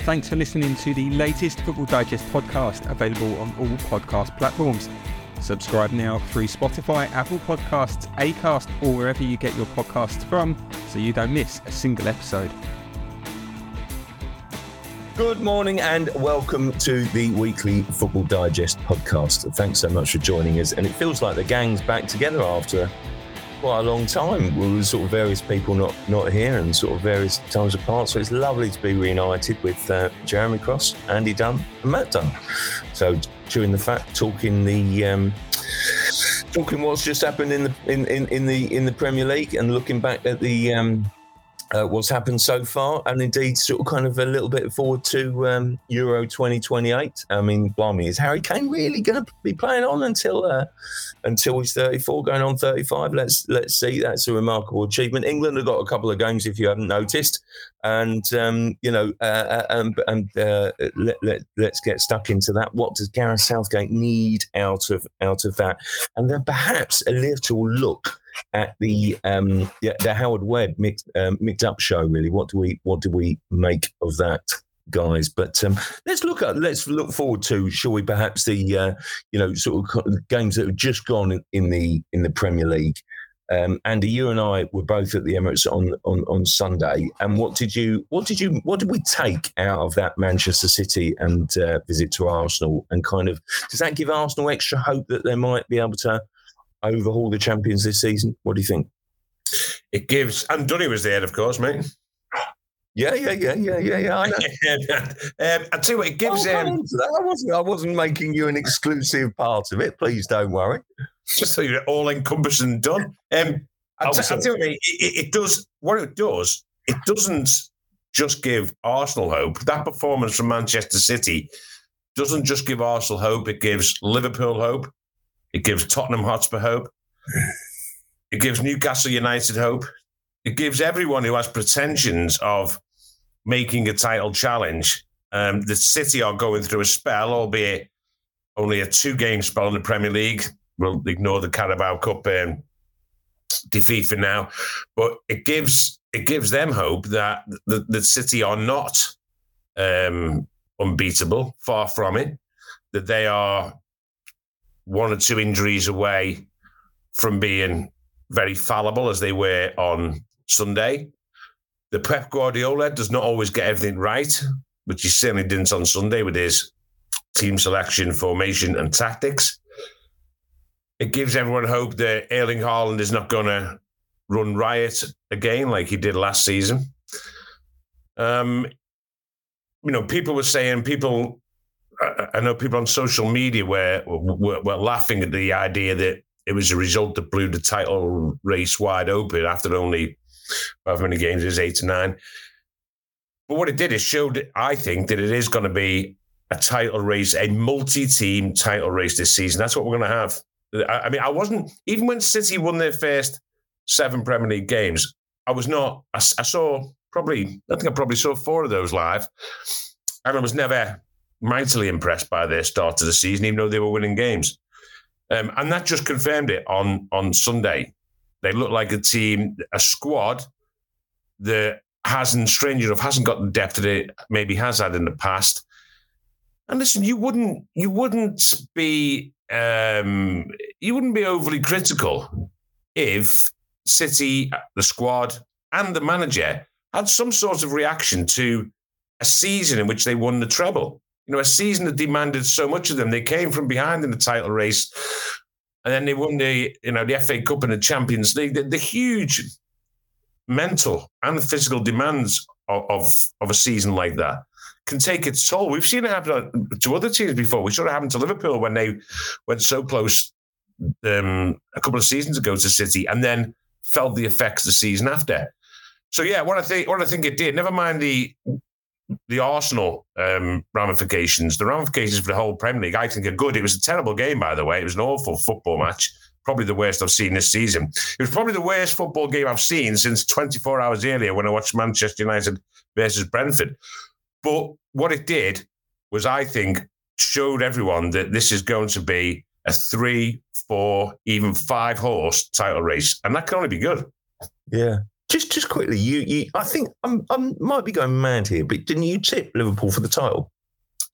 Thanks for listening to the latest Football Digest podcast, available on all podcast platforms. Subscribe now through Spotify, Apple Podcasts, Acast, or wherever you get your podcasts from so you don't miss a single episode. Good morning and welcome to the weekly Football Digest podcast. Thanks so much for joining us. And it feels like the gang's back together after quite a long time. Were sort of various people not not here and sort of various times apart. So it's lovely to be reunited with uh, Jeremy Cross, Andy Dunn, and Matt Dunn. So chewing the fat, talking the. Um, talking what's just happened in the in, in, in the in the Premier League and looking back at the um, uh, what's happened so far, and indeed sort of kind of a little bit forward to um, Euro 2028. I mean, blimey, is Harry Kane really going to be playing on until uh, until he's 34, going on 35? Let's let's see. That's a remarkable achievement. England have got a couple of games, if you haven't noticed, and um, you know, uh, uh and, and uh, let, let, let's get stuck into that. What does Gareth Southgate need out of out of that? And then perhaps a little look at the um, the, the Howard Webb mixed um, mixed up show. Really, what do we what do we make of that? guys. But um, let's look at let's look forward to, shall we? Perhaps the uh, you know sort of games that have just gone in the in the Premier League. Um, Andy, you and I were both at the Emirates on, on on Sunday, and what did you what did you what did we take out of that Manchester City and uh, visit to Arsenal? And kind of does that give Arsenal extra hope that they might be able to overhaul the champions this season? What do you think? It gives, and Dunny was there, of course, mate. Yeah, yeah, yeah, yeah, yeah, yeah. I know. um, I tell you what, it gives. Oh, um, I wasn't. I wasn't making you an exclusive part of it. Please don't worry. Just so you're all encompassing done. Um, I, t- I tell you, it, it, it does. What it does, it doesn't just give Arsenal hope. That performance from Manchester City doesn't just give Arsenal hope. It gives Liverpool hope. It gives Tottenham Hotspur hope. It gives Newcastle United hope. It gives everyone who has pretensions of making a title challenge. Um, the City are going through a spell, albeit only a two-game spell in the Premier League. We'll ignore the Carabao Cup um, defeat for now, but it gives it gives them hope that the, the City are not um, unbeatable. Far from it. That they are one or two injuries away from being very fallible as they were on Sunday. The Pep Guardiola does not always get everything right, which he certainly didn't on Sunday with his team selection, formation, and tactics. It gives everyone hope that Erling Haaland is not going to run riot again like he did last season. Um, you know, people were saying people I know people on social media were, were, were laughing at the idea that it was a result that blew the title race wide open after only however many games it is eight to nine. But what it did is showed, I think, that it is going to be a title race, a multi-team title race this season. That's what we're going to have. I, I mean, I wasn't even when City won their first seven Premier League games. I was not. I, I saw probably. I think I probably saw four of those live, and I was never mightily impressed by their start to the season, even though they were winning games. Um, and that just confirmed it on on Sunday. They look like a team, a squad that hasn't, strange enough, hasn't got the depth that it maybe has had in the past. And listen, you wouldn't you wouldn't be um, you wouldn't be overly critical if City, the squad, and the manager had some sort of reaction to a season in which they won the treble. You know, a season that demanded so much of them. They came from behind in the title race, and then they won the you know the FA Cup and the Champions League. The, the huge mental and physical demands of, of, of a season like that can take its toll. We've seen it happen to other teams before. We saw it happen to Liverpool when they went so close um, a couple of seasons ago to City, and then felt the effects the season after. So yeah, what I think what I think it did. Never mind the the Arsenal um, ramifications, the ramifications for the whole Premier League, I think are good. It was a terrible game, by the way. It was an awful football match, probably the worst I've seen this season. It was probably the worst football game I've seen since 24 hours earlier when I watched Manchester United versus Brentford. But what it did was, I think, showed everyone that this is going to be a three, four, even five horse title race, and that can only be good. Yeah, just just quickly, you, you I think I'm I might be going mad here, but didn't you tip Liverpool for the title?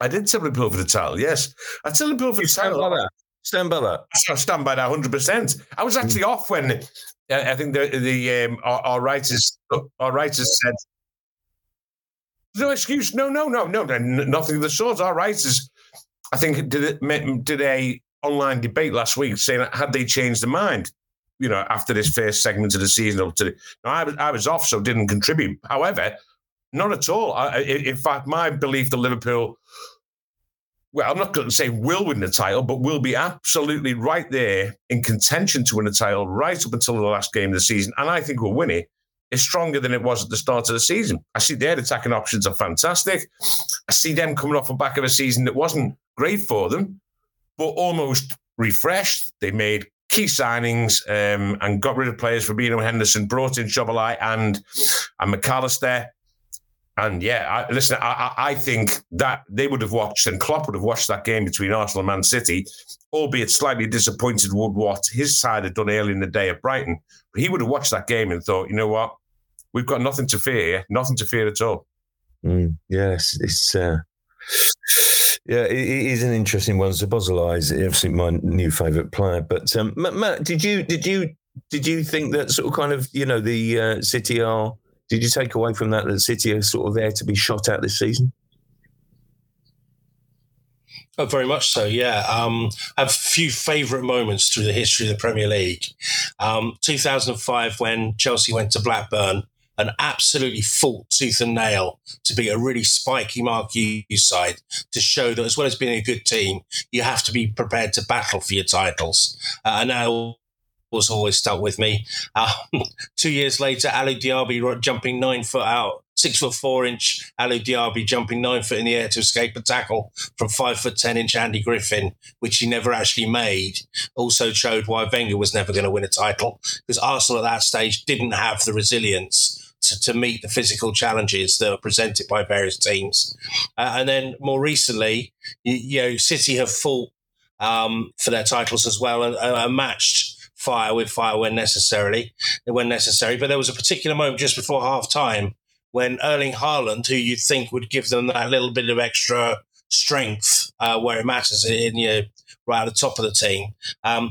I did tip Liverpool for the title. Yes, I tipped Liverpool for you the title. By that. Stand by that. I stand by that 100. percent I was actually mm. off when uh, I think the the um, our, our writers our writers said no excuse. No, no, no, no, nothing of the sort. Our writers, I think, did it, did a online debate last week saying had they changed their mind you know, after this first segment of the season up to, the, I was I was off, so didn't contribute. However, not at all. I, in fact, my belief that Liverpool, well, I'm not going to say will win the title, but will be absolutely right there in contention to win the title right up until the last game of the season, and I think we'll win it. Is stronger than it was at the start of the season. I see their attacking options are fantastic. I see them coming off the back of a season that wasn't great for them, but almost refreshed. They made key signings um, and got rid of players for Fabinho Henderson, brought in Szoboszlai and and Mac Allister. And yeah, I, listen, I, I, think that they would have watched and Klopp would have watched that game between Arsenal and Man City, albeit slightly disappointed with what his side had done early in the day at Brighton. But he would have watched that game and thought, you know what, we've got nothing to fear, nothing to fear at all. Mm, yes, it's. Uh yeah, it, is an interesting one. Szoboszlai is obviously my new favourite player. But um, Matt, did you did you did you think that sort of kind of you know the uh, City are? Did you take away from that that City are sort of there to be shot at this season? Oh, very much so. Yeah, um, I have a few favourite moments through the history of the Premier League. Um, 2005, when Chelsea went to Blackburn and absolutely fought tooth and nail to be a really spiky Mark Hughes side to show that as well as being a good team, you have to be prepared to battle for your titles. Uh, and that was always stuck with me. Uh, two years later, Alou Diaby jumping nine foot out, six foot four inch Alou Diaby jumping nine foot in the air to escape a tackle from five foot ten inch Andy Griffin, which he never actually made, also showed why Wenger was never going to win a title because Arsenal at that stage didn't have the resilience to, to meet the physical challenges that are presented by various teams. Uh, and then more recently, you, you, know, City have fought um, for their titles as well and, and matched fire with fire when necessarily, when necessary. But there was a particular moment just before half time when Erling Haaland, who you'd think would give them that little bit of extra strength uh, where it matters, in you know, right at the top of the team, um,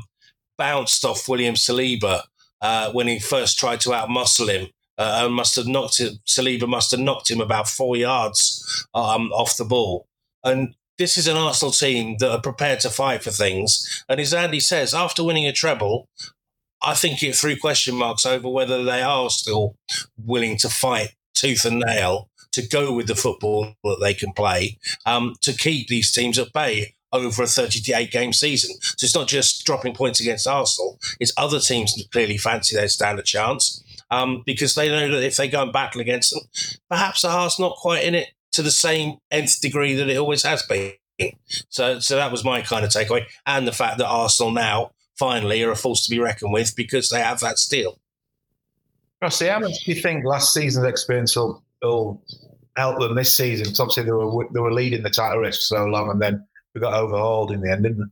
bounced off William Saliba uh, when he first tried to outmuscle him uh, and must have knocked it. Saliba must have knocked him about four yards um, off the ball. And this is an Arsenal team that are prepared to fight for things. And as Andy says, after winning a treble, I think it threw question marks over whether they are still willing to fight tooth and nail to go with the football that they can play um, to keep these teams at bay over a 38 game season. So it's not just dropping points against Arsenal, it's other teams that clearly fancy their stand a chance um, because they know that if they go and battle against them, perhaps the heart's not quite in it to the same nth degree that it always has been. So, so that was my kind of takeaway, and the fact that Arsenal now finally are a force to be reckoned with because they have that steel. Rossi, how much do you think last season's experience will, will help them this season? Because obviously they were they were leading the title race for so long, and then we got overhauled in the end, didn't?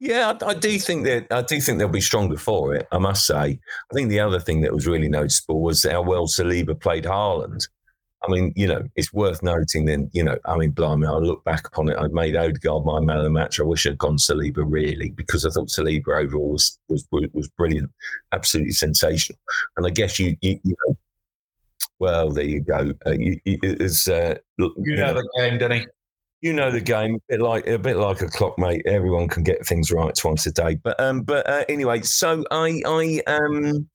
Yeah, I, I, do think that I do think they'll be stronger for it. I must say. I think the other thing that was really noticeable was how well Saliba played Haaland. I mean, you know, it's worth noting. Then, you know, I mean, blimey, I look back upon it. I made Odegaard my man of the match. I wish I'd gone Saliba really because I thought Saliba overall was was was brilliant, absolutely sensational. And I guess you you, you know, Well, there you go. Uh, you, you, uh, you know, know the game, Denny. You know the game, a bit like a bit like a clock, mate. Everyone can get things right twice a day. But um, but uh, anyway, so I I um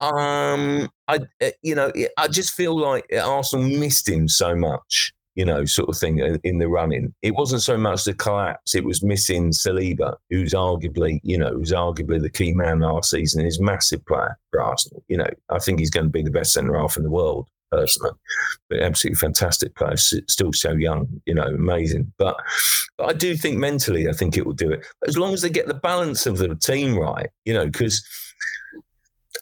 um I uh, you know I just feel like Arsenal missed him so much you know, sort of thing in the running. It wasn't so much the collapse; it was missing Saliba, who's arguably, you know, who's arguably the key man last season. He's massive player for Arsenal. You know, I think he's going to be the best centre half in the world personally. But absolutely fantastic player, still so young, you know, amazing. But, but I do think mentally, I think it will do it. As long as they get the balance of the team right, you know, because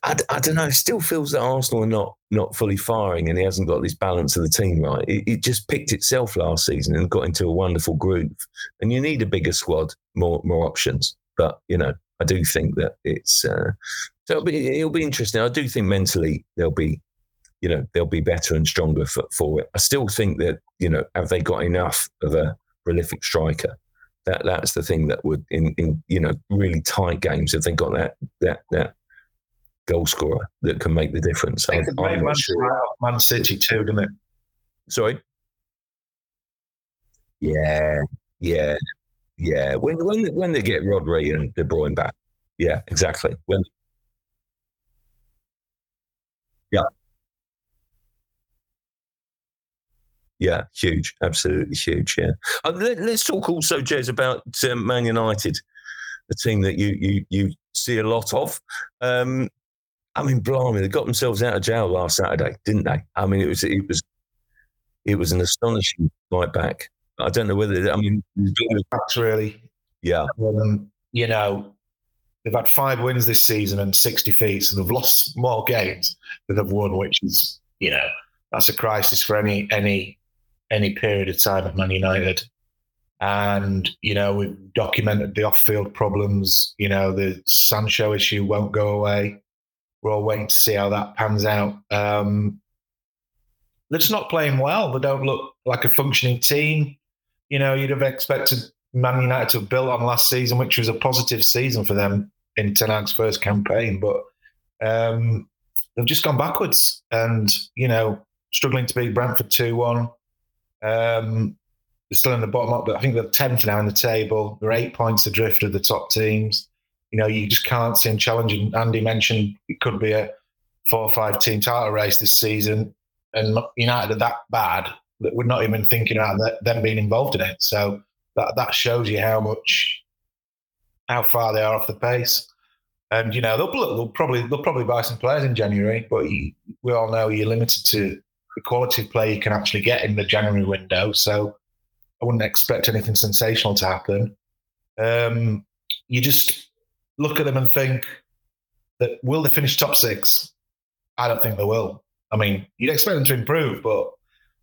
I, I, don't know. It still feels that Arsenal are not not fully firing, and he hasn't got this balance of the team right. It, it, just picked itself last season and got into a wonderful groove. And you need a bigger squad, more more options. But you know, I do think that it's uh, so it'll be it'll be interesting. I do think mentally they'll be, you know, they'll be better and stronger for, for it. I still think that you know, have they got enough of a prolific striker? That that's the thing that would in, in you know really tight games. Have they got that that that goal scorer that can make the difference. I I'm, I'm Man, sure. Man City too, didn't it? Sorry. Yeah, yeah, yeah. When when when they get Rodri and De Bruyne back, yeah, exactly. When, yeah, yeah, huge, absolutely huge. Yeah. Uh, let, us talk also, Jez, about um, Man United, a team that you you you see a lot of. Um, I mean, blimey, they got themselves out of jail last Saturday, didn't they? I mean, it was it was it was an astonishing fight back. I don't know whether I mean that's really yeah. Um, you know, they've had five wins this season and six defeats, and they've lost more games than they've won, which is you know that's a crisis for any any any period of time at Man United. And you know, we've documented the off-field problems. You know, the Sancho issue won't go away we're all waiting to see how that pans out. Um, they're just not playing well. They don't look like a functioning team. You know, you'd have expected Man United to have built on last season, which was a positive season for them in Ten Hag's first campaign, but um, they've just gone backwards and, you know, struggling to beat Brentford 2 1. Um, they're still in the bottom up, but I think they're 10th now in the table. They're eight points adrift of the top teams you know, you just can't see them challenging. Andy mentioned it could be a four or five team title race this season, and United are that bad that we're not even thinking about them being involved in it. So that that shows you how much, how far they are off the pace. And you know they'll, they'll probably they'll probably buy some players in January, but you, we all know you're limited to the quality of play you can actually get in the January window. So I wouldn't expect anything sensational to happen. Um, you just look at them and think that will they finish top six? I don't think they will. I mean, you'd expect them to improve, but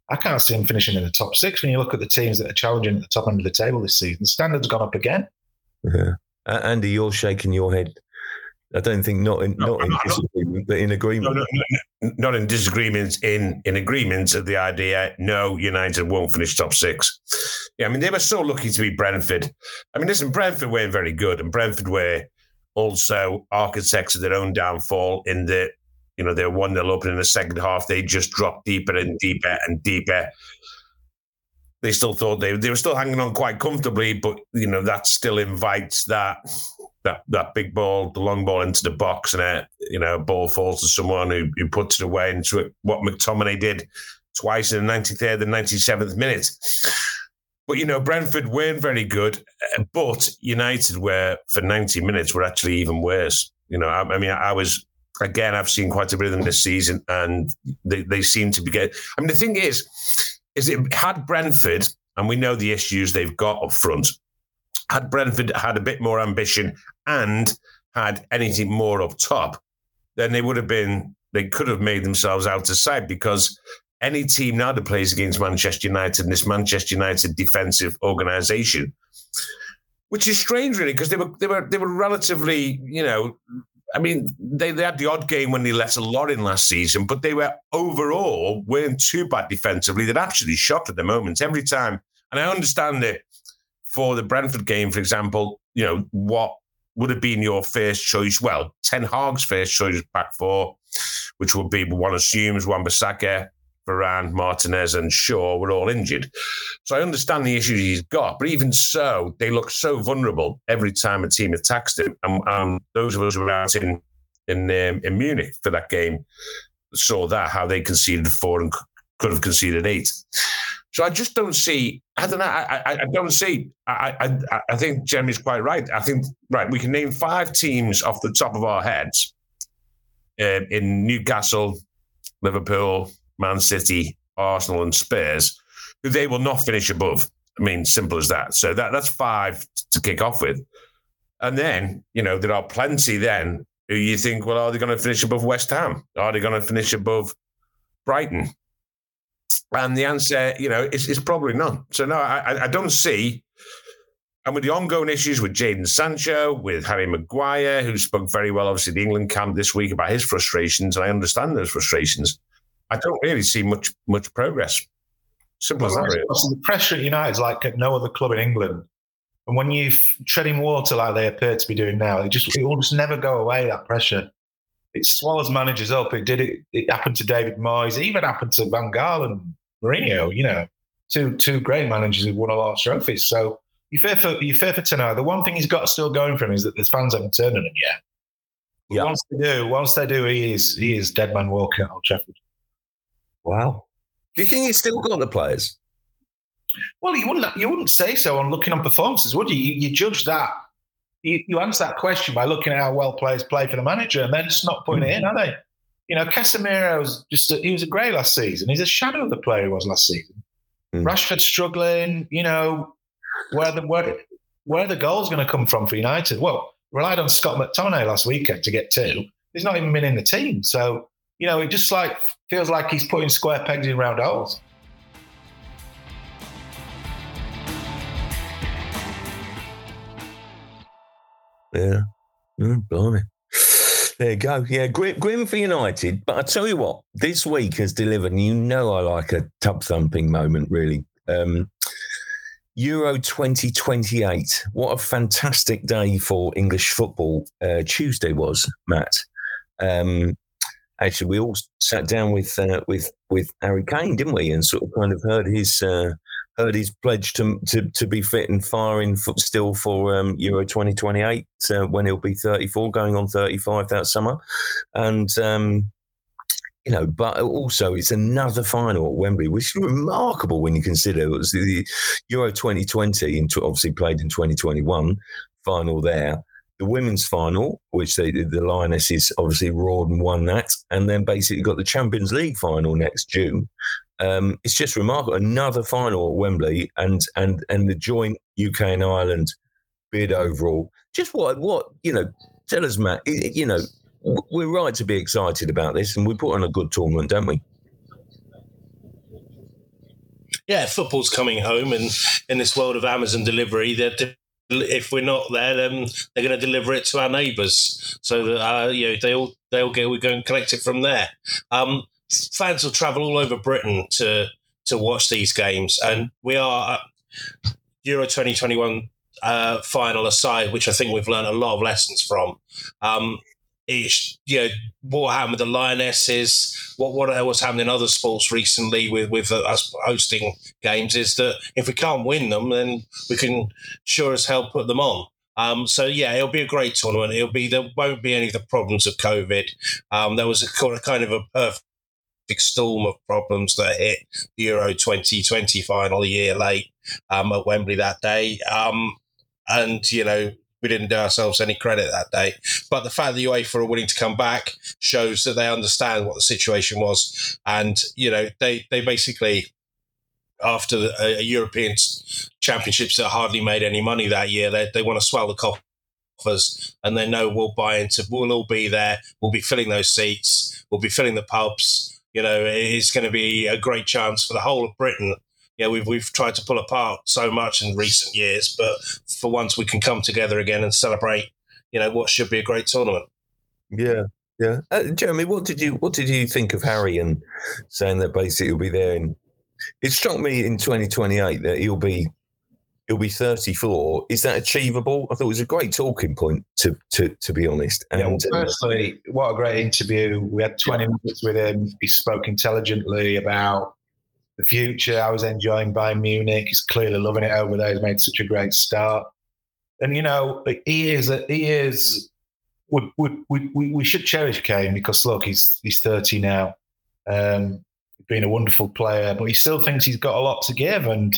I can't see them finishing in the top six when you look at the teams that are challenging at the top end of the table this season. The standard's gone up again. Yeah. Uh, Andy, you're shaking your head. I don't think not in no, not in disagreement, but in agreement. No, no, not in disagreement. In in agreement of the idea. No, United won't finish top six. Yeah, I mean they were so lucky to beat Brentford. I mean, listen, Brentford weren't very good, and Brentford were also architects of their own downfall in the you know, they're 1 0 up in the second half. They just dropped deeper and deeper and deeper. They still thought they, they were still hanging on quite comfortably, but, you know, that still invites that that that big ball, the long ball into the box, and a you know ball falls to someone who, who puts it away into. What McTominay did twice in the 93rd and 97th minute. But you know, Brentford weren't very good, but United were for ninety minutes were actually even worse. You know, I, I mean, I, I was again, I've seen quite a bit of them this season, and they, they seem to be getting. I mean, the thing is, is it had Brentford, and we know the issues they've got up front. Had Brentford had a bit more ambition and had anything more up top, then they would have been. They could have made themselves out of sight because any team now that plays against Manchester United and this Manchester United defensive organisation, which is strange, really, because they were they were they were relatively, you know, I mean, they, they had the odd game when they let a lot in last season, but they were overall weren't too bad defensively. They're actually shocked at the moment every time, and I understand it for the Brentford game, for example. You know what would have been your first choice? Well, Ten Hag's first choice back four, which would be one assumes Wan-Bissaka, Varane, Martinez, and Shaw were all injured. So I understand the issues he's got, but even so, they look so vulnerable every time a team attacks them. And, and those of us who were out in in, um, in Munich for that game saw that how they conceded four and could have conceded eight. So I just don't see. I don't know. I, I, I don't see. I, I I think Jeremy's quite right. I think right. We can name five teams off the top of our heads uh, in Newcastle, Liverpool, Man City, Arsenal, and Spurs, who they will not finish above. I mean, simple as that. So that that's five to kick off with, and then you know there are plenty then who you think, well, are they going to finish above West Ham? Are they going to finish above Brighton? And the answer, you know, is, is probably none. So no, I, I don't see. And with the ongoing issues with Jadon Sancho, with Harry Maguire, who spoke very well, obviously, the England camp this week about his frustrations, and I understand those frustrations. I don't really see much much progress. Simple as that. The pressure at United is like at no other club in England. And when you're treading water like they appear to be doing now, it just it will just never go away. That pressure it swallows managers up. It did it. It happened to David Moyes. It even happened to Van Gaal and Mourinho. You know, two two great managers who won a lot of trophies. So you fear for you fear for tonight. The one thing he's got still going for him is that the fans haven't turned on him yet. Yeah. Once they do, once they do, he is he is dead man walking at Old Trafford. Wow. Do you think he's still got the players? Well, you wouldn't you wouldn't say so on looking on performances, would you? You, you judge that you, you answer that question by looking at how well players play for the manager and then just not putting it in, are they? You know, Casemiro's just a, he was a great last season. He's a shadow of the player he was last season. Mm. Rashford struggling. You know, where the where where the goals going to come from for United? Well, relied on Scott McTominay last weekend to get two. He's not even been in the team, so you know, it just like feels like he's putting square pegs in round holes. Yeah. Mm, blimey. There you go. Yeah, grim, grim for United. But I tell you what, this week has delivered. And you know, I like a tub thumping moment, really. Um, Euro 2028. What a fantastic day for English football. Uh, Tuesday was, Matt. Um, actually, we all sat down with uh, with with Harry Kane, didn't we? And sort of kind of heard his uh, heard he's pledged to, to, to be fit and firing for, still for um, Euro 2028 uh, when he'll be 34, going on 35 that summer. And, um, you know, but also it's another final at Wembley, which is remarkable when you consider it was the Euro 2020, and obviously played in 2021 final there. The women's final, which they, the Lionesses obviously roared and won that, and then basically got the Champions League final next June, um, it's just remarkable. Another final at Wembley, and and and the joint UK and Ireland bid overall. Just what what you know? Tell us, Matt. You know, we're right to be excited about this, and we put on a good tournament, don't we? Yeah, football's coming home, and in this world of Amazon delivery, that if we're not there, then they're going to deliver it to our neighbours, so that uh, you know they'll they'll go we go and collect it from there. Um, fans will travel all over Britain to to watch these games, and we are Euro 2021 uh, final aside, which I think we've learned a lot of lessons from. Um, it's you know what happened with the Lionesses, what what was happening in other sports recently with with us hosting games is that if we can't win them, then we can sure as hell put them on. Um, so yeah, it'll be a great tournament. It'll be there won't be any of the problems of COVID. Um, there was a kind of a perfect big storm of problems that hit the Euro 2020 final a year late um, at Wembley that day. Um, and, you know, we didn't do ourselves any credit that day. But the fact that UEFA are willing to come back shows that they understand what the situation was. And, you know, they, they basically, after the, a European Championships that hardly made any money that year, they, they want to swell the coffers and they know we'll buy into, we'll all be there, we'll be filling those seats, we'll be filling the pubs you know, it's going to be a great chance for the whole of Britain. Yeah, we've we've tried to pull apart so much in recent years, but for once we can come together again and celebrate. You know, what should be a great tournament. Yeah, yeah. Uh, Jeremy, what did you what did you think of Harry and saying that basically he'll be there? And it struck me in 2028 that he'll be he'll be 34. Is that achievable? I thought it was a great talking point, to to to be honest. And, yeah, well, firstly, what a great interview. We had 20 minutes with him. He spoke intelligently about the future. I was enjoying Bayern Munich. He's clearly loving it over there. He's made such a great start. And, you know, he is, he is, we, we, we, we should cherish Kane because, look, he's, he's 30 now. Um, been a wonderful player, but he still thinks he's got a lot to give. And,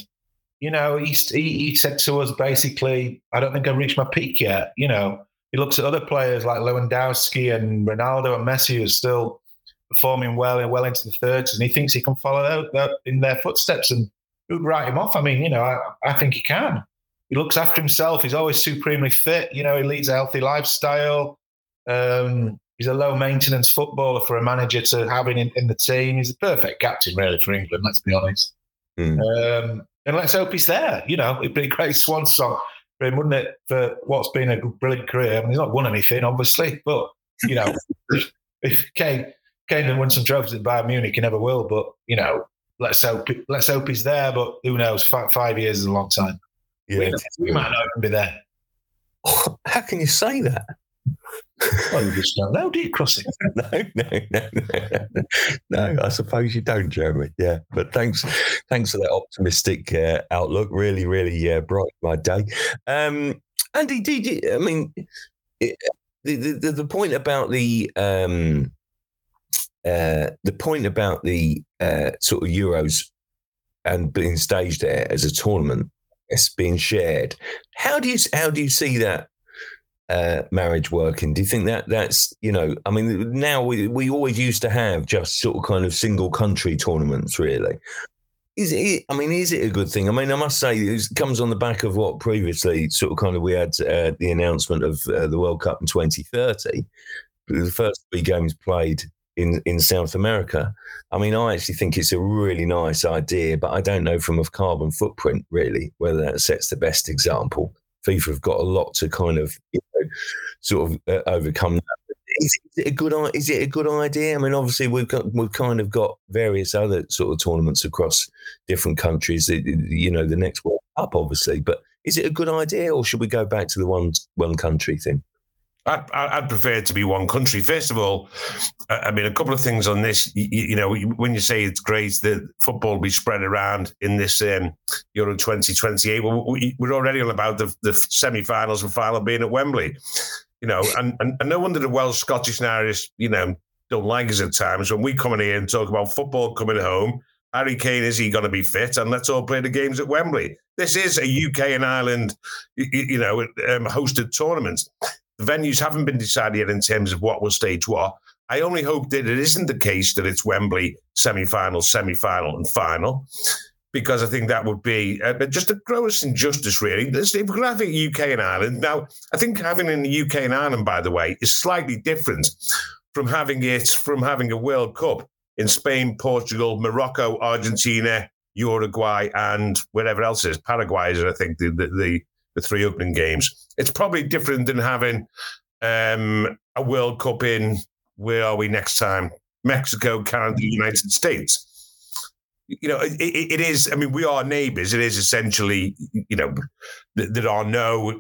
you know, he, he, he said to us basically, I don't think I've reached my peak yet. You know, he looks at other players like Lewandowski and Ronaldo and Messi who still performing well and well into the thirds, and he thinks he can follow that, in their footsteps. And who'd write him off? I mean, you know, I, I think he can. He looks after himself. He's always supremely fit. You know, he leads a healthy lifestyle. Um, he's a low maintenance footballer for a manager to have in, in the team. He's a perfect captain, really, for England. Let's be honest. Mm. Um, and let's hope he's there. You know, it'd be a great swan song for him, wouldn't it? For what's been a brilliant career. I mean, he's not won anything, obviously, but you know, if Kane Kane didn't win some trophies at Bayern Munich, he never will. But you know, let's hope let's hope he's there. But who knows? Five, five years is a long time. Yeah, we, we might not even be there. how can you say that? Don't know, do you, Crossing? no, no, no, no, no. I suppose you don't, Jeremy. Yeah, but thanks, thanks for that optimistic uh, outlook. Really, really uh, bright my day. Um, Andy, did you, I mean, it, the, the the point about the um, uh, the point about the uh, sort of Euros and being staged there as a tournament, it's being shared. How do you how do you see that uh, marriage working? Do you think that that's you know? I mean, now we we always used to have just sort of kind of single country tournaments, really. Is it? I mean, is it a good thing? I mean, I must say, it comes on the back of what previously sort of kind of we had uh, the announcement of uh, the World Cup in 2030. The first three games played in in South America. I mean, I actually think it's a really nice idea, but I don't know from a carbon footprint really whether that sets the best example. FIFA have got a lot to kind of sort of uh, overcome that. Is it a good? Is it a good idea? I mean, obviously we've got we've kind of got various other sort of tournaments across different countries. You know, the next World Cup, obviously, but is it a good idea, or should we go back to the one one country thing? I'd, I'd, prefer to be one country. First of all, I mean, a couple of things on this. You, you know, when you say it's great that football will be spread around in this um, Euro 2028, well, we're already on about the, the semi finals and final being at Wembley. You know, and, and, and no wonder the Welsh Scottish and Irish, you know, don't like us at times when we come in here and talk about football coming home. Harry Kane, is he going to be fit? And let's all play the games at Wembley. This is a UK and Ireland, you know, um, hosted tournament. The venues haven't been decided yet in terms of what will stage what. I only hope that it isn't the case that it's Wembley semi-final, semi-final, and final, because I think that would be uh, just a gross injustice, really. If we're going to have it UK and Ireland, now I think having it in the UK and Ireland, by the way, is slightly different from having it from having a World Cup in Spain, Portugal, Morocco, Argentina, Uruguay, and wherever else is Paraguay is, I think, the, the, the the three opening games. It's probably different than having um, a World Cup in where are we next time? Mexico, Canada, United States. You know, it, it is. I mean, we are neighbours. It is essentially, you know, there are no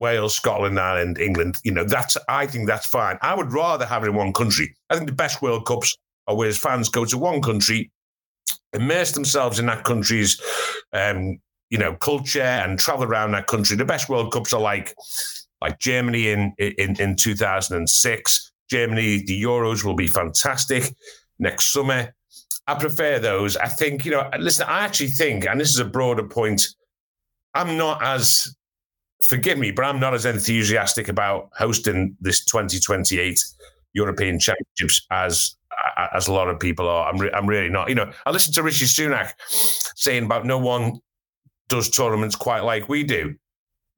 Wales, Scotland, Ireland, England. You know, that's. I think that's fine. I would rather have it in one country. I think the best World Cups are where fans go to one country, immerse themselves in that country's um, you know, culture and travel around that country. The best World Cups are like like Germany in in in 2006. Germany, the Euros will be fantastic next summer. I prefer those. I think, you know, listen, I actually think, and this is a broader point, I'm not as, forgive me, but I'm not as enthusiastic about hosting this 2028 European Championships as as a lot of people are. I'm, re- I'm really not. You know, I listened to Rishi Sunak saying about no one does tournaments quite like we do.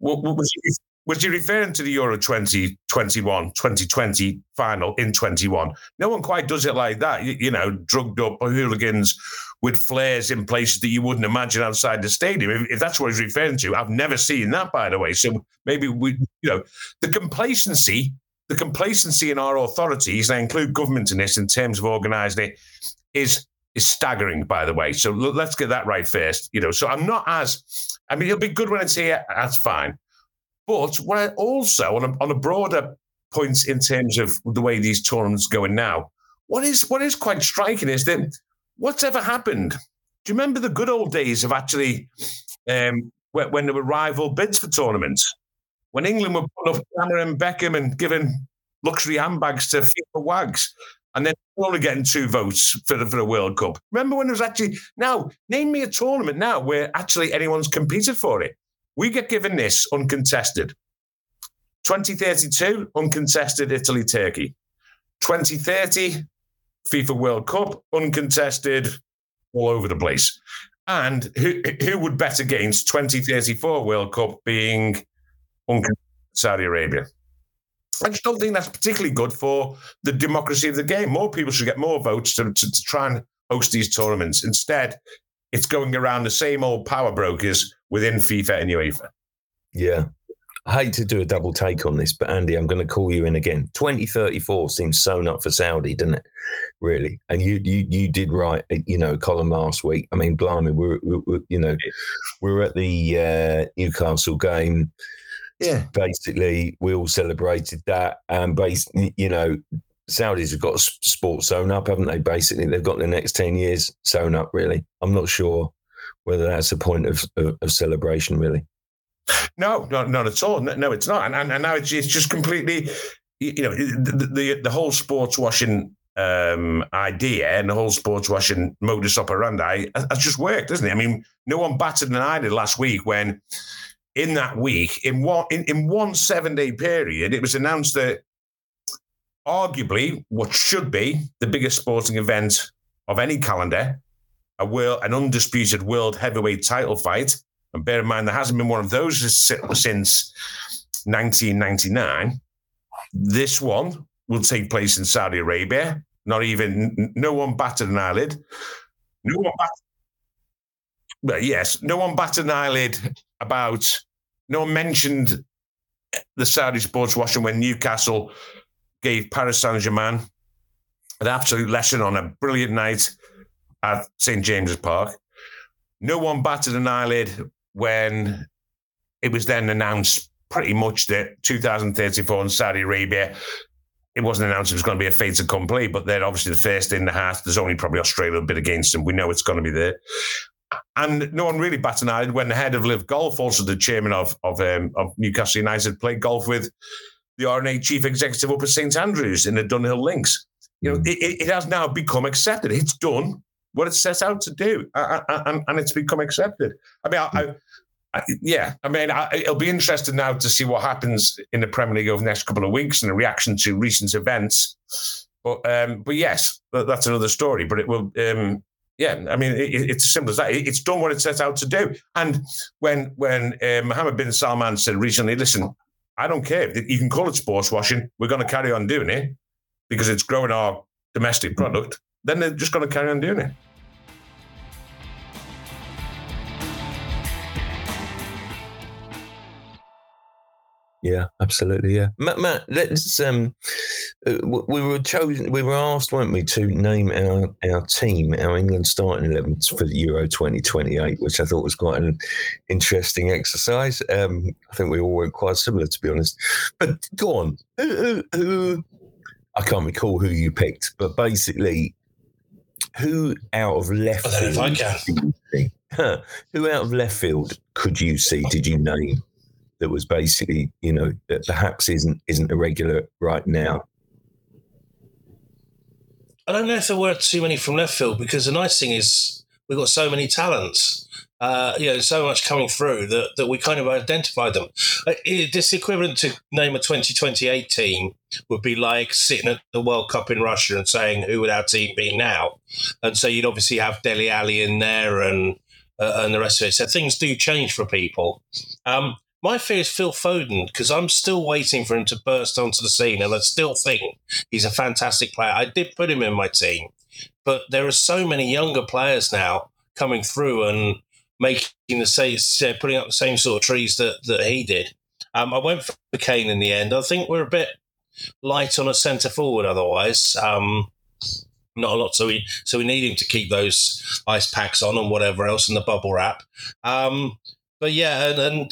Was he, was he referring to the Euro 2021, 2020 final in 21? No one quite does it like that. You, you know, drugged up hooligans with flares in places that you wouldn't imagine outside the stadium. If, if, that's what he's referring to, I've never seen that, by the way. So maybe we, you know, the complacency, the complacency in our authorities, and I include government in this in terms of organising it, is is staggering, by the way. So let's get that right first. You know, so I'm not as, I mean, it'll be good when it's here. That's fine. But what I also, on a, on a broader point in terms of the way these tournaments going now, what is what is quite striking is that what's ever happened? Do you remember the good old days of actually um, when, when there were rival bids for tournaments? When England were putting up Cameron Beckham and giving luxury handbags to FIFA wags, and then only getting two votes for the, for the World Cup. Remember when it was actually now name me a tournament now where actually anyone's competed for it. We get given this uncontested. 2032 uncontested Italy Turkey. 2030 FIFA World Cup uncontested all over the place. And who who would bet against 2034 World Cup being uncontested Saudi Arabia? I just don't think that's particularly good for the democracy of the game. More people should get more votes to, to, to try and host these tournaments. Instead, it's going around the same old power brokers within FIFA and UEFA. Yeah. I hate to do a double take on this, but Andy, I'm going to call you in again. 2034 seems sewn up for Saudi, doesn't it? Really? And you you you did write, you know, column last week. I mean, blimey, we're, we're you know, we are at the uh, Newcastle game yeah. Basically, we all celebrated that. And based, you know, Saudis have got sports sewn up, haven't they? Basically, they've got the next 10 years sewn up, really. I'm not sure whether that's a point of, of, of celebration, really. No, not, not at all. No, no it's not. And, and, and now it's, it's just completely, you know, the, the, the whole sports washing um, idea and the whole sports washing modus operandi has just worked, doesn't it? I mean, no one batted an eyelid last week when in that week, in one in, in one seven day period, it was announced that arguably what should be the biggest sporting event of any calendar, a world an undisputed world heavyweight title fight. And bear in mind there hasn't been one of those since 1999. This one will take place in Saudi Arabia. Not even no one batted an eyelid. No one batted but yes, no one batted an eyelid about, no one mentioned eh, the Saudi sports washing when Newcastle gave Paris Saint Germain an absolute lesson on a brilliant night at St James's Park. No one batted an eyelid when it was then announced pretty much that 2034 in Saudi Arabia. It wasn't announced it was going to be a fait accompli, but they're obviously the first in the hat. There's only probably Australia a bit against them. We know it's going to be there and no one really batted an eyelid when the head of LIV Golf, also the chairman of of, um, of Newcastle United, played golf with the R&A chief executive up at St Andrews in the Dunhill Links. You know, mm. it, it, has now become accepted. It's done what it set out to do, and, and it's become accepted. I mean, I, I, I, yeah, I mean, it'll be interesting now to see what happens in the Premier League over the next couple of weeks and the reaction to recent events. But um, but yes, that's another story. But it will um, yeah, I mean, it, it's as simple as that. It's done what it sets out to do. And when when uh, Mohammed bin Salman said recently, listen, I don't care. You can call it sports washing. We're going to carry on doing it because it's growing our domestic product. Then they're just going to carry on doing it. Yeah, absolutely. Yeah, Matt. Matt let's. Um, uh, we were chosen. We were asked, weren't we, to name our our team, our England starting eleven for the Euro twenty twenty eight, which I thought was quite an interesting exercise. Um, I think we all went quite similar, to be honest. But go on, who, who, who I can't recall who you picked, but basically, who out of left field? who out of left field could you see? Did you name? That was basically, you know, that perhaps isn't isn't a regular right now. I don't know if there were too many from left field because the nice thing is we've got so many talents. Uh, you know, so much coming through that, that we kind of identified them. Uh, this equivalent to name a 2028 team would be like sitting at the World Cup in Russia and saying, who would our team be now? And so you'd obviously have Dele Alli in there and uh, and the rest of it. So things do change for people. Um, my fear is Phil Foden because I'm still waiting for him to burst onto the scene, and I still think he's a fantastic player. I did put him in my team, but there are so many younger players now coming through and making the same, putting up the same sort of trees that that he did. Um, I went for Kane in the end. I think we're a bit light on a centre forward otherwise. Um, not a lot. So we so we need him to keep those ice packs on and whatever else in the bubble wrap. Um, but yeah, and, and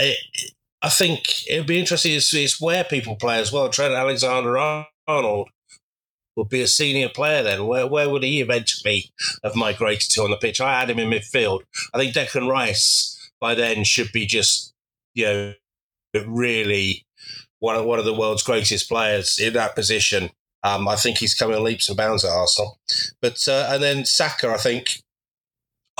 it, I think it'd be interesting to see where people play as well. Trent Alexander Arnold would be a senior player then. Where where would he eventually have migrated to on the pitch? I had him in midfield. I think Declan Rice by then should be just you know really one of one of the world's greatest players in that position. Um, I think he's coming leaps and bounds at Arsenal. But uh, and then Saka, I think,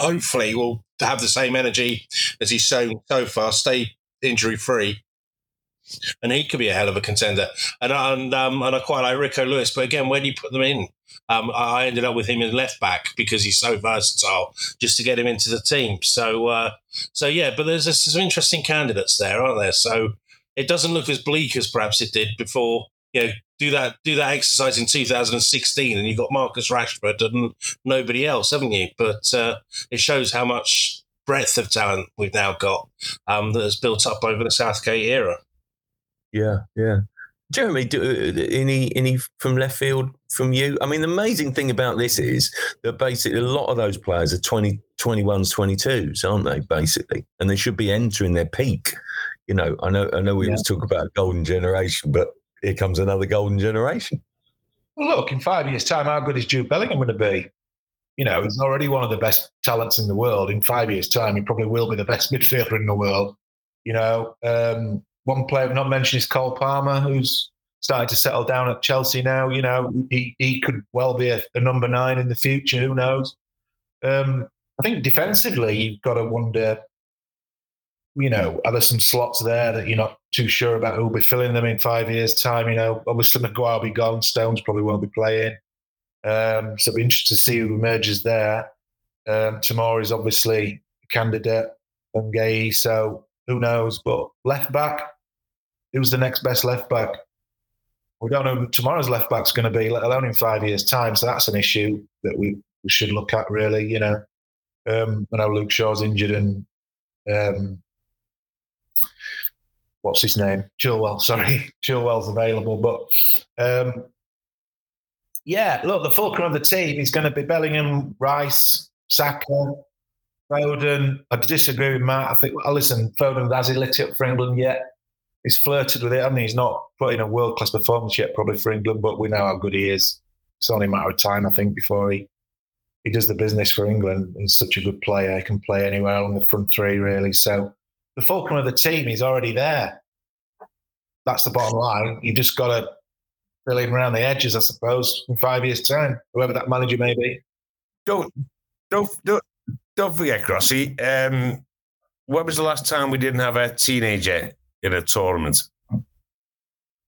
hopefully will have the same energy as he's shown so far, stay injury free, and he could be a hell of a contender. And and um, and I quite like Rico Lewis, but again, where do you put them in? Um, I ended up with him in left back because he's so versatile, just to get him into the team. So uh, so yeah, but there's, there's some interesting candidates there, aren't there? So it doesn't look as bleak as perhaps it did before. You know, do that do that exercise in 2016, and you've got Marcus Rashford and nobody else, haven't you? But uh, it shows how much breadth of talent we've now got um, that has built up over the Southgate era. Yeah, yeah. Jeremy, do, uh, any any from left field from you? I mean, the amazing thing about this is that basically a lot of those players are 20, 21s, 22s, aren't they? Basically, and they should be entering their peak. You know, I know, I know we yeah. was talking about golden generation, but here comes another golden generation. Look, in five years' time, how good is Jude Bellingham going to be? You know, he's already one of the best talents in the world. In five years' time, he probably will be the best midfielder in the world. You know, um, one player I've not mentioned is Cole Palmer, who's starting to settle down at Chelsea now. You know, he, he could well be a, a number nine in the future. Who knows? Um, I think defensively, you've got to wonder. You know, are there some slots there that you're not too sure about who'll be filling them in five years' time? You know, obviously Maguire will be gone, Stones probably won't be playing. Um, so it'll be interesting to see who emerges there. Um, is obviously a candidate, Guehi, so who knows? But left back, who's the next best left back? We don't know who tomorrow's left back's going to be, let alone in five years' time. So that's an issue that we, we should look at, really. You know, um, I know Luke Shaw's injured and um, what's his name? Chilwell, sorry. Chilwell's available. But um, yeah, look, the fulcrum of the team is going to be Bellingham, Rice, Saka, Foden. I disagree with Matt. I think, well, listen, Foden, has he lit it up for England yet? He's flirted with it, and he? he's not put in a world class performance yet, probably for England, but we know how good he is. It's only a matter of time, I think, before he he does the business for England. He's such a good player. He can play anywhere on the front three, really. So the fulcrum of the team is already there. That's the bottom line. You just got to fill in around the edges, I suppose, in five years' time, whoever that manager may be. Don't don't don't, don't forget, Crossy. Um, when was the last time we didn't have a teenager in a tournament?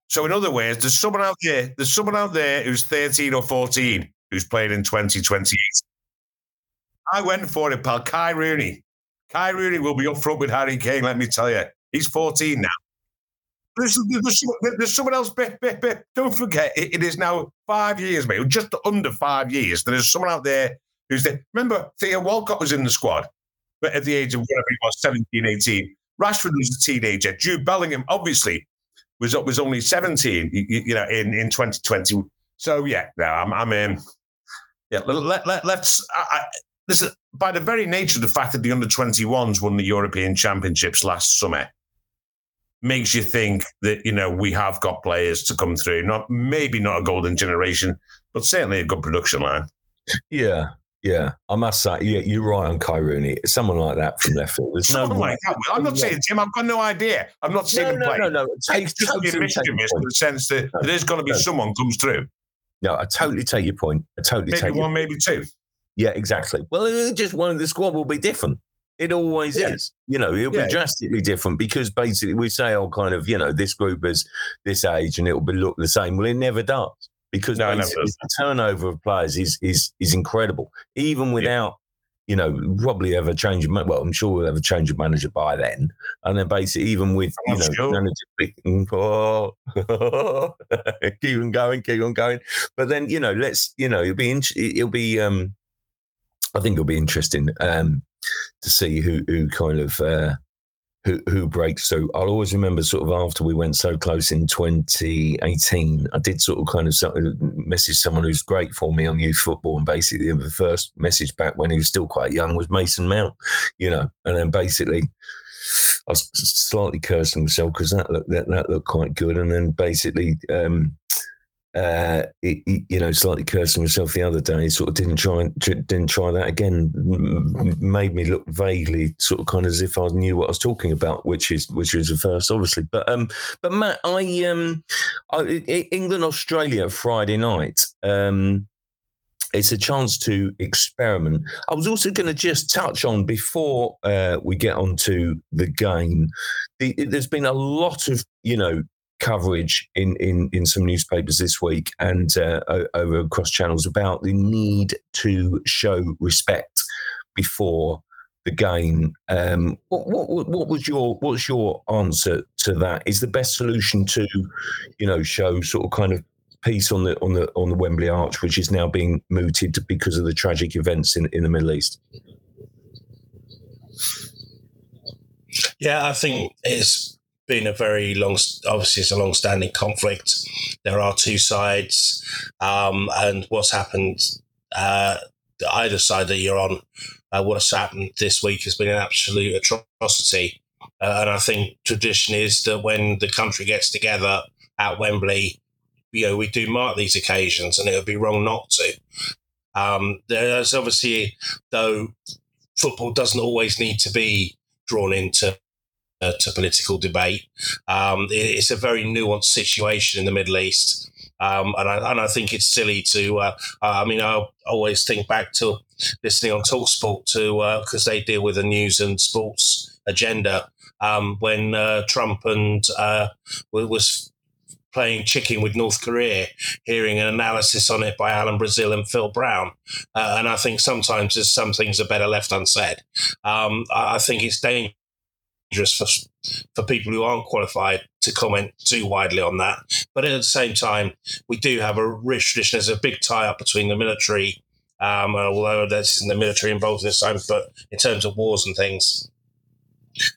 So, in other words, there's someone out there. There's someone out there who's 13 or 14 who's playing in 2028. I went for it, pal. Kai Rooney. Kai Rooney will be up front with Harry Kane. Let me tell you, he's 14 now. There's, there's, there's someone else. Don't forget, it, it is now five years, mate. Just under five years. There is someone out there who's there. Remember, Theo Walcott was in the squad, but at the age of whatever he was, 17, 18. Rashford was a teenager. Jude Bellingham, obviously, was was only 17, you, you know, in, in 2020. So, yeah, no, I'm, I'm in. Yeah, let, let, let's. I, listen, by the very nature of the fact that the under 21s won the European Championships last summer, makes you think that you know we have got players to come through. Not maybe not a golden generation, but certainly a good production line. Yeah, yeah, I must say, yeah, you're right on Kai Rooney. Someone like that from left field. There's Someone no like that. I'm not saying Tim. I've got no idea. I'm not saying no, no, no, no. It's just be mischievous in the sense that no, there's going to be no. someone comes through. No, I totally take your point. I totally maybe take one, maybe two. Yeah, exactly. Well, just one of the squad will be different. It always yeah. is. You know, it'll yeah. be drastically different because basically we say, oh, kind of, you know, this group is this age and it'll be look the same. Well, it never does because no, the turnover of players is is is incredible. Even without, yeah. you know, probably ever change. Well, I'm sure we'll have a change of manager by then. And then basically, even with you know, sure. manager, oh, keep on going, keep on going. But then you know, let's you know, it'll be it'll be. um I think it'll be interesting. Um, to see who who kind of uh, who, who breaks through. I'll always remember sort of after we went so close in 2018, I did sort of kind of message someone who's great for me on youth football. And basically, the first message back when he was still quite young was Mason Mount, you know, and then basically, I was slightly cursing myself because that looked that, that looked quite good, and then basically um, uh, it, you know, slightly cursing myself the other day. Sort of didn't try, didn't try that again. Made me look vaguely, sort of, kind of as if I knew what I was talking about, which is which is the first, obviously. But um, but Matt, I um, I, England Australia Friday night. Um, it's a chance to experiment. I was also going to just touch on before uh, we get on to the game. The, there's been a lot of you know coverage in, in, in some newspapers this week and uh, over across channels about the need to show respect before the game. Um, what, what, what was your what's your answer to that? Is the best solution to, you know, show sort of kind of peace on the on the on the Wembley Arch, which is now being mooted because of the tragic events in, in the Middle East? Yeah, I think it's been a very long, obviously, it's a long standing conflict. There are two sides, um, and what's happened, uh, either side that you're on, uh, what's happened this week has been an absolute atrocity. Uh, and I think tradition is that when the country gets together at Wembley, you know, we do mark these occasions, and it would be wrong not to. Um, there's obviously, though, football doesn't always need to be drawn into uh, to political debate. Um, it, it's a very nuanced situation in the Middle East. Um, and, I, and I think it's silly to. Uh, I mean, I always think back to listening on Talksport to because uh, they deal with the news and sports agenda um, when uh, Trump and uh, was playing chicken with North Korea, hearing an analysis on it by Alan Brazil and Phil Brown. Uh, and I think sometimes there's some things are better left unsaid. Um, I think it's dangerous dangerous for for people who aren't qualified to comment too widely on that. But at the same time, we do have a rich tradition. There's a big tie up between the military, um, although there's in the military involved this time, but in terms of wars and things.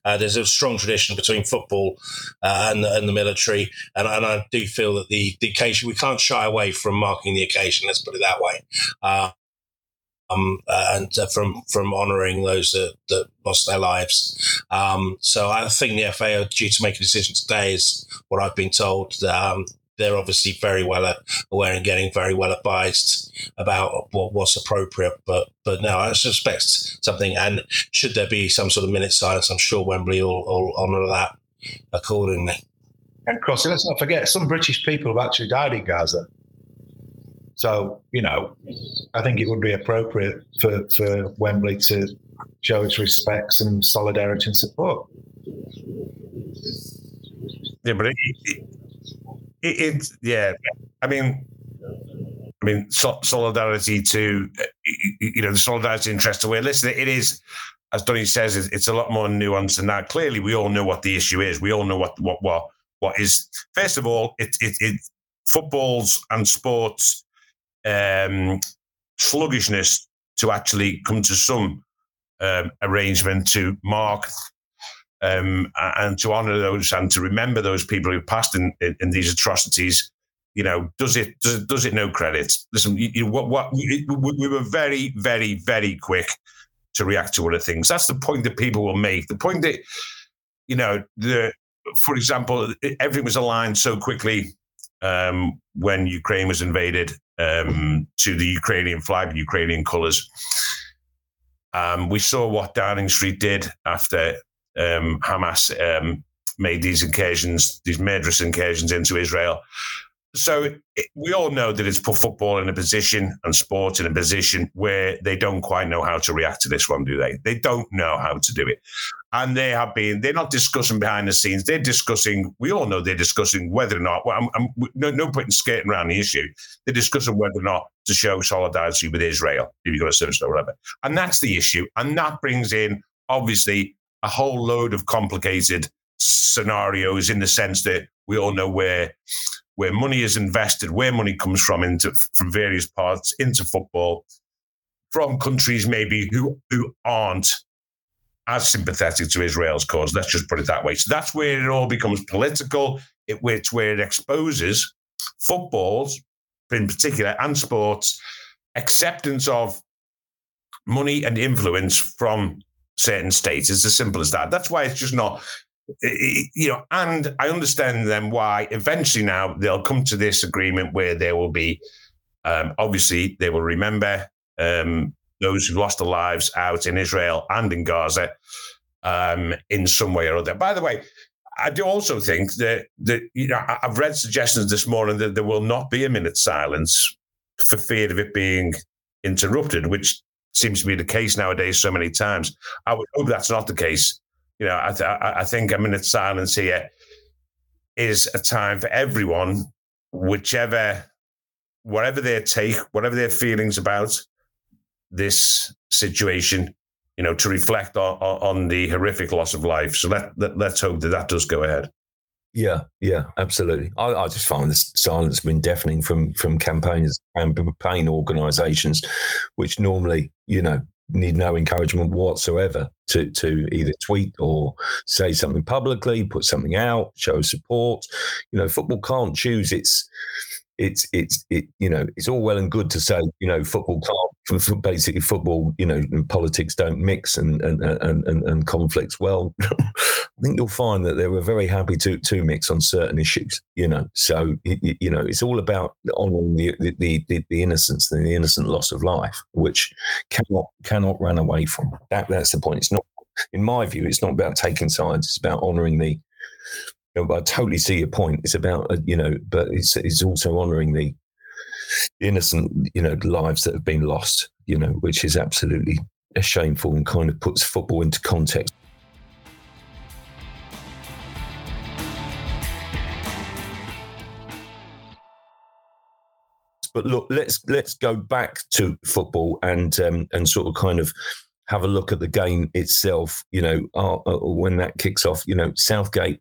Uh, there's a strong tradition between football uh, and, and the military, and, and, I do feel that the, the occasion we can't shy away from marking the occasion. Let's put it that way. Uh, um, and uh, from from honouring those that, that, lost their lives. Um, so I think the FA are due to make a decision today, is what I've been told. Um, they're obviously very well aware and getting very well advised about what what's appropriate. But but no, I suspect something. And should there be some sort of minute silence, I'm sure Wembley will, will honour that accordingly. And Crossy, let's not forget, some British people have actually died in Gaza. So, you know, I think it would be appropriate for, for Wembley to show its respects and solidarity and support. Yeah, but it, it, it, it yeah, I mean, I mean, so, solidarity to, you know, the solidarity interest where, listen, it is, as Donny says, it's a lot more nuanced than that. Clearly, we all know what the issue is. We all know what, what, what, what is, first of all, it, it, it footballs and sports um, sluggishness to actually come to some um, arrangement to mark um, and to honour those and to remember those people who passed in, in, in, these atrocities. You know, does it does it, does it no credit? Listen, you, you, what what we, we were very very very quick to react to other things. That's the point that people will make. The point that you know the for example, everything was aligned so quickly um, when Ukraine was invaded um, to the Ukrainian flag, Ukrainian colours. Um, we saw what Downing Street did after um, Hamas um, made these incursions, these murderous incursions into Israel. So it, we all know that it's put football in a position and sport in a position where they don't quite know how to react to this one, do they? They don't know how to do it and they have been they're not discussing behind the scenes they're discussing we all know they're discussing whether or not well, I'm, I'm, no, no point in skating around the issue. They're discussing whether or not to show solidarity with israel if you've got a service or whatever. And that's the issue and that brings in obviously a whole load of complicated scenarios in the sense that we all know where where money is invested where money comes from into from various parts into football from countries maybe who who aren't as sympathetic to Israel's cause. Let's just put it that way. So that's where it all becomes political. It, it's where it exposes footballs, in particular, and sports acceptance of money and influence from certain states. It's as simple as that. That's why it's just not. You know, and I understand then why eventually now they'll come to this agreement where there will be, um, obviously, they will remember um, those who lost their lives out in Israel and in Gaza um, in some way or other. By the way, I do also think that that you know I've read suggestions this morning that there will not be a minute silence for fear of it being interrupted, which seems to be the case nowadays so many times. I would hope that's not the case. You know, I, th- I think a minute silence here is a time for everyone, whichever, whatever their take, whatever their feelings about this situation, you know, to reflect on, on the horrific loss of life. So let, let, let's hope that that does go ahead. Yeah, yeah, absolutely. I, I, just find this silence been deafening from from campaigners and campaign organisations, which normally, you know, need no encouragement whatsoever to to either tweet or say something publicly, put something out, show support. You know, football can't choose its it's it's it you know it's all well and good to say you know football can't basically football you know and politics don't mix and and and, and, and conflicts well. I think you'll find that they were very happy to to mix on certain issues you know. So you know it's all about honoring the the, the, the innocence and the innocent loss of life which cannot cannot run away from. That that's the point. It's not in my view it's not about taking sides. It's about honoring the know, I totally see your point. It's about uh, you know, but it's it's also honouring the innocent you know lives that have been lost. You know, which is absolutely shameful and kind of puts football into context. But look, let's let's go back to football and um, and sort of kind of have a look at the game itself. You know, uh, uh, when that kicks off, you know, Southgate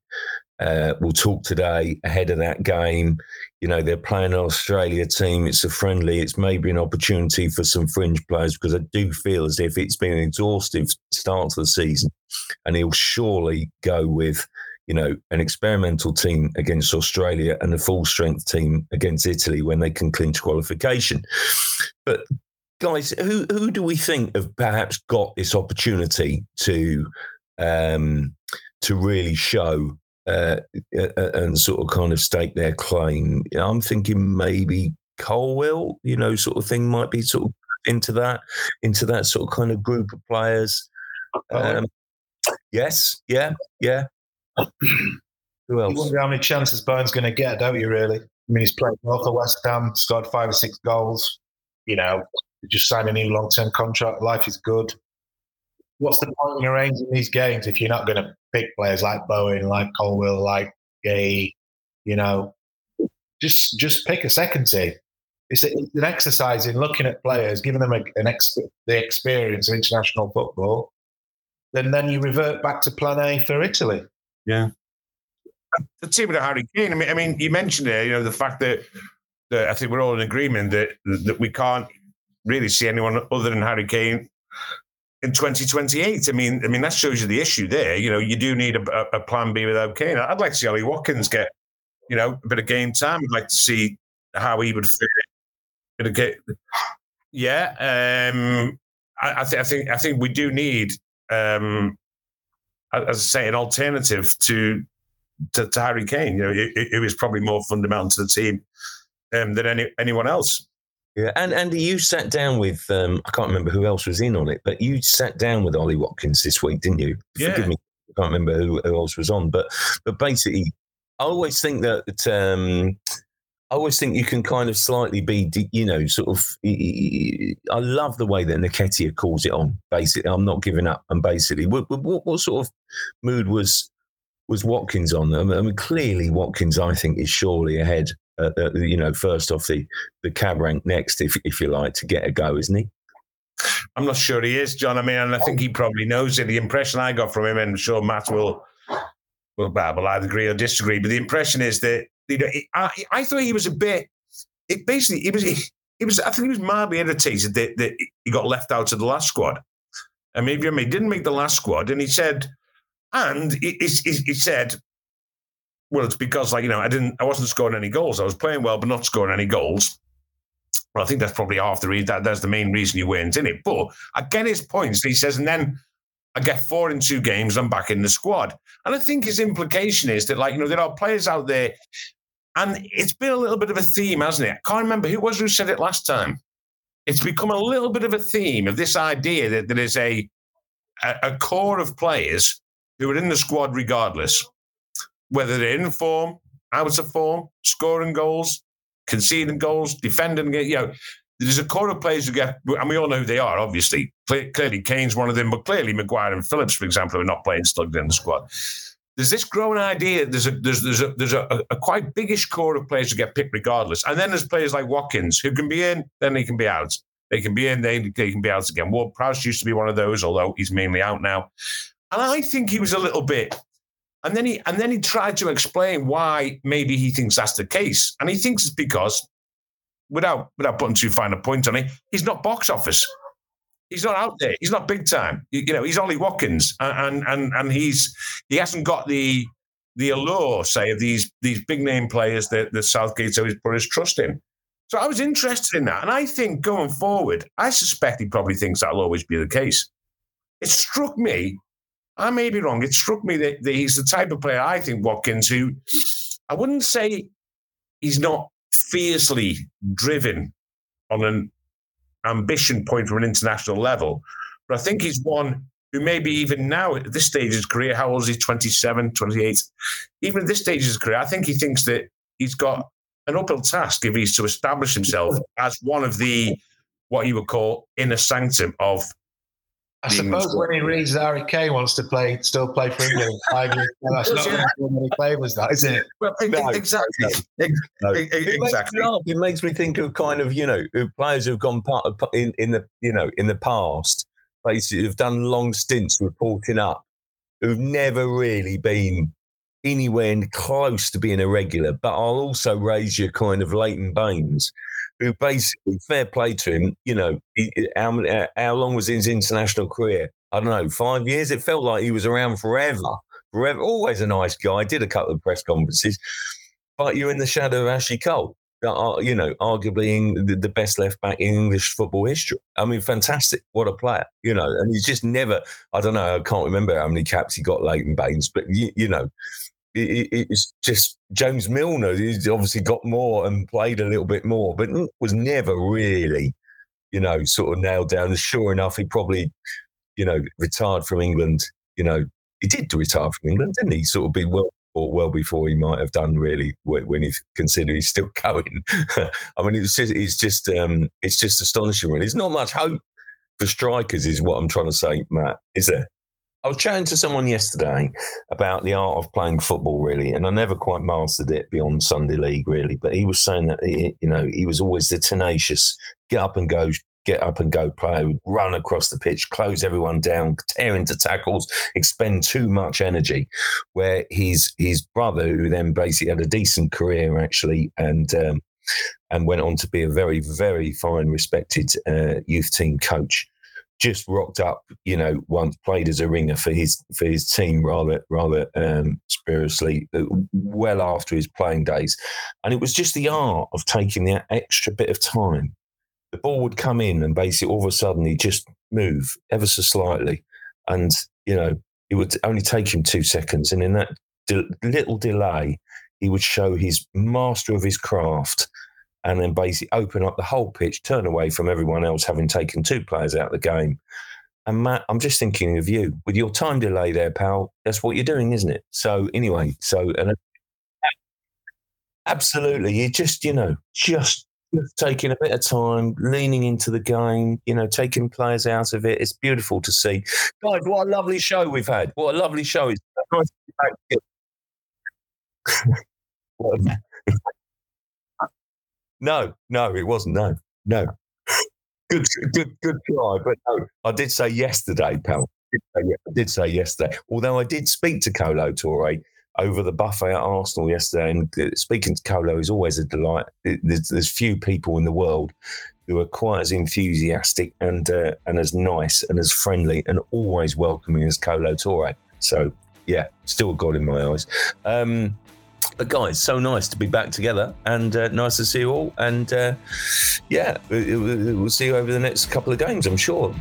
uh, we'll talk today ahead of that game. You know, they're playing an Australia team. It's a friendly. It's maybe an opportunity for some fringe players because I do feel as if it's been an exhaustive start to the season. And he'll surely go with, you know, an experimental team against Australia and a full strength team against Italy when they can clinch qualification. But guys, who who do we think have perhaps got this opportunity to um, to really show uh, and sort of kind of stake their claim. I'm thinking maybe Colwill, you know, sort of thing might be sort of into that, into that sort of kind of group of players. Um, yes, yeah, yeah. Who else? You wonder how many chances Bowen's going to get, don't you? Really? I mean, he's played both for West Ham, scored five or six goals. You know, just signed a new long-term contract. Life is good what's the point in arranging these games if you're not going to pick players like Bowen, like Colwill, like Guehi? You know, just just pick a second team. It's, a, it's an exercise in looking at players, giving them a, an ex, the experience of international football. Then then you revert back to Plan A for Italy. Yeah. The team with Harry Kane. I mean, I mean, you mentioned it. You know, the fact that, that I think we're all in agreement that that we can't really see anyone other than Harry Kane in 2028. I mean, I mean that shows you the issue there. You know, you do need a, a plan B without Kane. I'd like to see Ollie Watkins get, you know, a bit of game time. I'd like to see how he would fit. It. Get, yeah, um, I, I, th- I, think I think we do need, um, as I say, an alternative to to, to Harry Kane. You know, it, was probably more fundamental to the team um, than any anyone else. Yeah, and Andy, you sat down with um, I can't remember who else was in on it, but you sat down with Ollie Watkins this week, didn't you? Yeah. Forgive me, I can't remember who, who else was on, but but basically, I always think that um, I always think you can kind of slightly be, you know, sort of. I love the way that Nketiah calls it on. Basically, I'm not giving up. And basically, what, what, what sort of mood was was Watkins on? Them? I mean, clearly Watkins, I think, is surely ahead uh, you know, first off the the cab rank next, if if you like, to get a go, isn't he? I'm not sure he is, John. I mean, and I think he probably knows it. The impression I got from him, and I'm sure Matt will will, will either agree or disagree, but the impression is that you know, I, I thought he was a bit. It basically, he was. He, he was. I think he was mildly irritated that, that he got left out of the last squad. And maybe he didn't make the last squad. And he said, and he, he, he said, well, it's because like you know I didn't, I wasn't scoring any goals. I was playing well, but not scoring any goals. Well, I think that's probably half the reason. That that's the main reason you weren't in it. But I get his points. He says, and then I get four in two games. I'm back in the squad. And I think his implication is that, like, you know, there are players out there, and it's been a little bit of a theme, hasn't it? I can't remember who was who said it last time. It's become a little bit of a theme of this idea that there is a, a, a core of players who are in the squad regardless, whether they're in form, out of form, scoring goals, conceding goals, defending. You know, there's a core of players who get, and we all know who they are, obviously. Clearly, Kane's one of them, but clearly, Maguire and Phillips, for example, are not playing slugged in the squad. There's this growing idea. There's a there's there's a there's a, a quite biggish core of players who get picked regardless, and then there's players like Watkins who can be in, then they can be out. They can be in, they, they can be out again. Ward Prowse used to be one of those, although he's mainly out now. And I think he was a little bit and then he and then he tried to explain why maybe he thinks that's the case. And he thinks it's because without without putting too fine a point on it, he's not box office. He's not out there. He's not big time. You, know, he's Ollie Watkins, and and and he's he hasn't got the the allure, say, of these these big name players that, that Southgate's always put his trust in. So I was interested in that, and I think going forward, I suspect he probably thinks that'll always be the case. It struck me, I may be wrong. It struck me that, that he's the type of player I think Watkins who I wouldn't say he's not fiercely driven on an ambition point from an international level. But I think he's one who maybe even now at this stage of his career, how old is he? 27, 28? Even at this stage of his career, I think he thinks that he's got an uphill task if he's to establish himself as one of the what you would call inner sanctum of I suppose when he reads that Harry Kane wants to play, still play for England five years, that's not yeah. many favours, that isn't it? Well, no, exactly. No. Exactly. It, it makes me think of kind of you know players who've gone part of, in in the you know in the past, basically have done long stints reporting up, who've never really been anywhere close to being a regular. But I'll also raise your kind of Leighton Baines who basically, fair play to him, you know, he, how, how long was his international career? I don't know, five years? It felt like he was around forever. Forever. Always a nice guy. Did a couple of press conferences. But you're in the shadow of Ashley Cole, uh, you know, arguably the best left back in English football history. I mean, fantastic. What a player, you know. And he's just never, I don't know, I can't remember how many caps he got, Leighton Baines, but, you, you know, it's just James Milner. He's obviously got more and played a little bit more, but was never really, you know, sort of nailed down. And sure enough, he probably, you know, retired from England. You know, he did retire from England, didn't he? Sort of be well well before he might have done really when he considered he's still going. I mean, it's just it's just um, it's just astonishing. Really, there's not much hope for strikers, is what I'm trying to say, Matt. Is there? I was chatting to someone yesterday about the art of playing football, really, and I never quite mastered it beyond Sunday league, really. But he was saying that he, you know he was always the tenacious, get up and go, get up and go play, run across the pitch, close everyone down, tear into tackles, expend too much energy. Where his his brother, who then basically had a decent career actually, and um, and went on to be a very very fine, respected uh, youth team coach just rocked up, you know, once played as a ringer for his for his team rather rather um, spuriously, uh, well after his playing days, and it was just the art of taking that extra bit of time. The ball would come in, and basically all of a sudden he'd just move ever so slightly, and you know it would only take him two seconds, and in that de- little delay, he would show his master of his craft and then basically open up the whole pitch, turn away from everyone else having taken two players out of the game. And Matt, I'm just thinking of you with your time delay there, pal. That's what you're doing, isn't it? So anyway, so and absolutely, you just you know just taking a bit of time, leaning into the game, you know, taking players out of it. It's beautiful to see. Guys, what a lovely show we've had. What a lovely show. It's nice to be back. No, no, it wasn't. No, no. good, good, good try. But no, I did say yesterday, pal. I did say yesterday. Although I did speak to Kolo Touré over the buffet at Arsenal yesterday, and uh, speaking to Kolo is always a delight. There's, there's few people in the world who are quite as enthusiastic and uh, and as nice and as friendly and always welcoming as Kolo Touré. So yeah, still a god in my eyes. Um, but guys, so nice to be back together and uh, nice to see you all. And uh, yeah, we'll see you over the next couple of games, I'm sure.